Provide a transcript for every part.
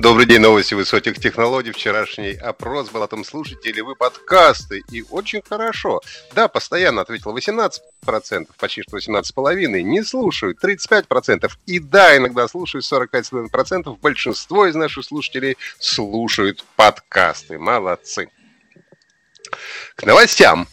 Добрый день, новости высоких технологий. Вчерашний опрос был о том, слушаете ли вы подкасты. И очень хорошо. Да, постоянно ответил 18%, почти что 18,5%. Не слушают 35%. И да, иногда слушают 45%. Большинство из наших слушателей слушают подкасты. Молодцы. К новостям.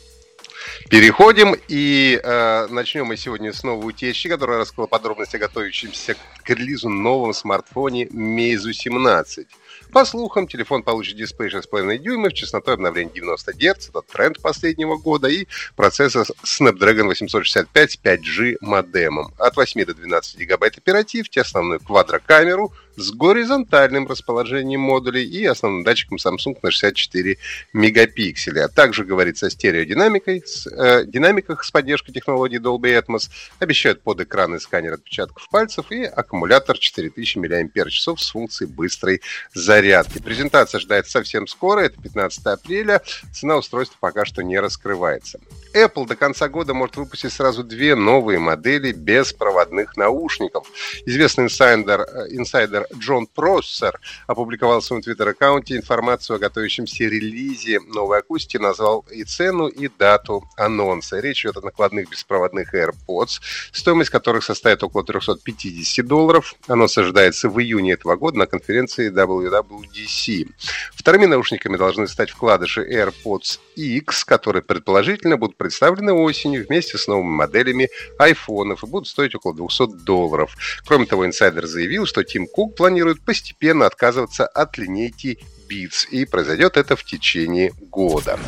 Переходим и э, начнем мы сегодня с новой утечки, которая раскрыла подробности о готовящемся к релизу новом смартфоне Meizu 17. По слухам, телефон получит дисплей 6,5 дюймов, частотой обновления 90 Гц, это тренд последнего года, и процессор Snapdragon 865 с 5G модемом. От 8 до 12 гигабайт оперативки, основную квадрокамеру – с горизонтальным расположением модулей и основным датчиком Samsung на 64 мегапикселя. А также говорит со стереодинамикой, с, э, динамиках с поддержкой технологии Dolby Atmos, обещают под экран и сканер отпечатков пальцев и аккумулятор 4000 мАч с функцией быстрой зарядки. Презентация ожидается совсем скоро, это 15 апреля. Цена устройства пока что не раскрывается. Apple до конца года может выпустить сразу две новые модели беспроводных наушников. Известный инсайдер, э, Джон Проссер опубликовал в своем твиттер-аккаунте информацию о готовящемся релизе новой акустики, назвал и цену, и дату анонса. Речь идет о накладных беспроводных AirPods, стоимость которых составит около 350 долларов. Анонс ожидается в июне этого года на конференции WWDC. Вторыми наушниками должны стать вкладыши AirPods X, которые предположительно будут представлены осенью вместе с новыми моделями айфонов и будут стоить около 200 долларов. Кроме того, инсайдер заявил, что Тим Кук планирует постепенно отказываться от линейки Beats, и произойдет это в течение года.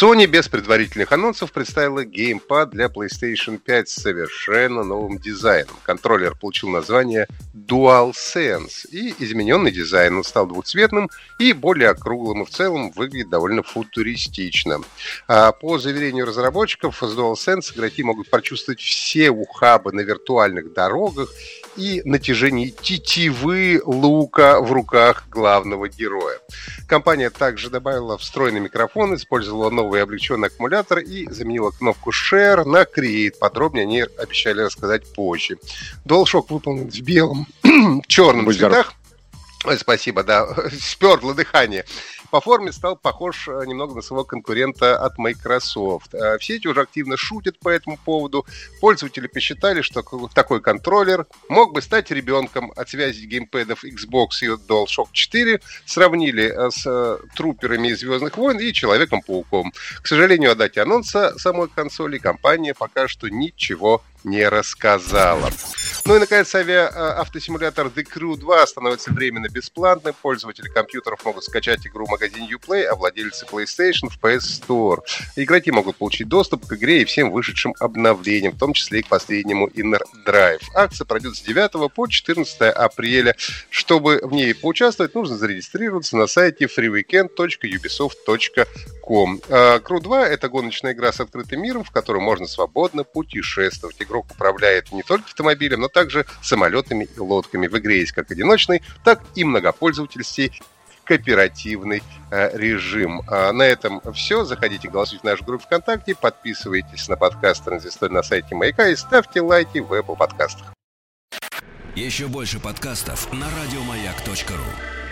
Sony без предварительных анонсов представила геймпад для PlayStation 5 с совершенно новым дизайном. Контроллер получил название DualSense, и измененный дизайн он стал двухцветным и более округлым, и в целом выглядит довольно футуристично. А по заверению разработчиков, с DualSense игроки могут прочувствовать все ухабы на виртуальных дорогах и натяжение тетивы лука в руках главного героя. Компания также добавила встроенный микрофон, использовала новый облегченный аккумулятор и заменила кнопку Share на Create. Подробнее они обещали рассказать позже. DualShock выполнен в белом, черном цветах. Ой, спасибо, да, сперло дыхание по форме стал похож э, немного на своего конкурента от Microsoft. Э, все эти уже активно шутят по этому поводу. Пользователи посчитали, что такой контроллер мог бы стать ребенком от связи геймпэдов Xbox и DualShock 4. Сравнили э, с труперами из Звездных войн и Человеком-пауком. К сожалению, о дате анонса самой консоли компания пока что ничего не рассказала. Ну и, наконец, авиа-автосимулятор The Crew 2 становится временно бесплатным. Пользователи компьютеров могут скачать игру в магазине Uplay, а владельцы PlayStation в PS Store. Игроки могут получить доступ к игре и всем вышедшим обновлениям, в том числе и к последнему Inner Drive. Акция пройдет с 9 по 14 апреля. Чтобы в ней поучаствовать, нужно зарегистрироваться на сайте freeweekend.ubisoft.com. Crew 2 — это гоночная игра с открытым миром, в которой можно свободно путешествовать. Игрок управляет не только автомобилем, но также самолетами и лодками. В игре есть как одиночный, так и многопользовательский кооперативный э, режим. А на этом все. Заходите, голосуйте в нашу группу ВКонтакте, подписывайтесь на подкаст «Транзисtor» на сайте Маяка и ставьте лайки в Apple подкастах. Еще больше подкастов на радиомаяк.ру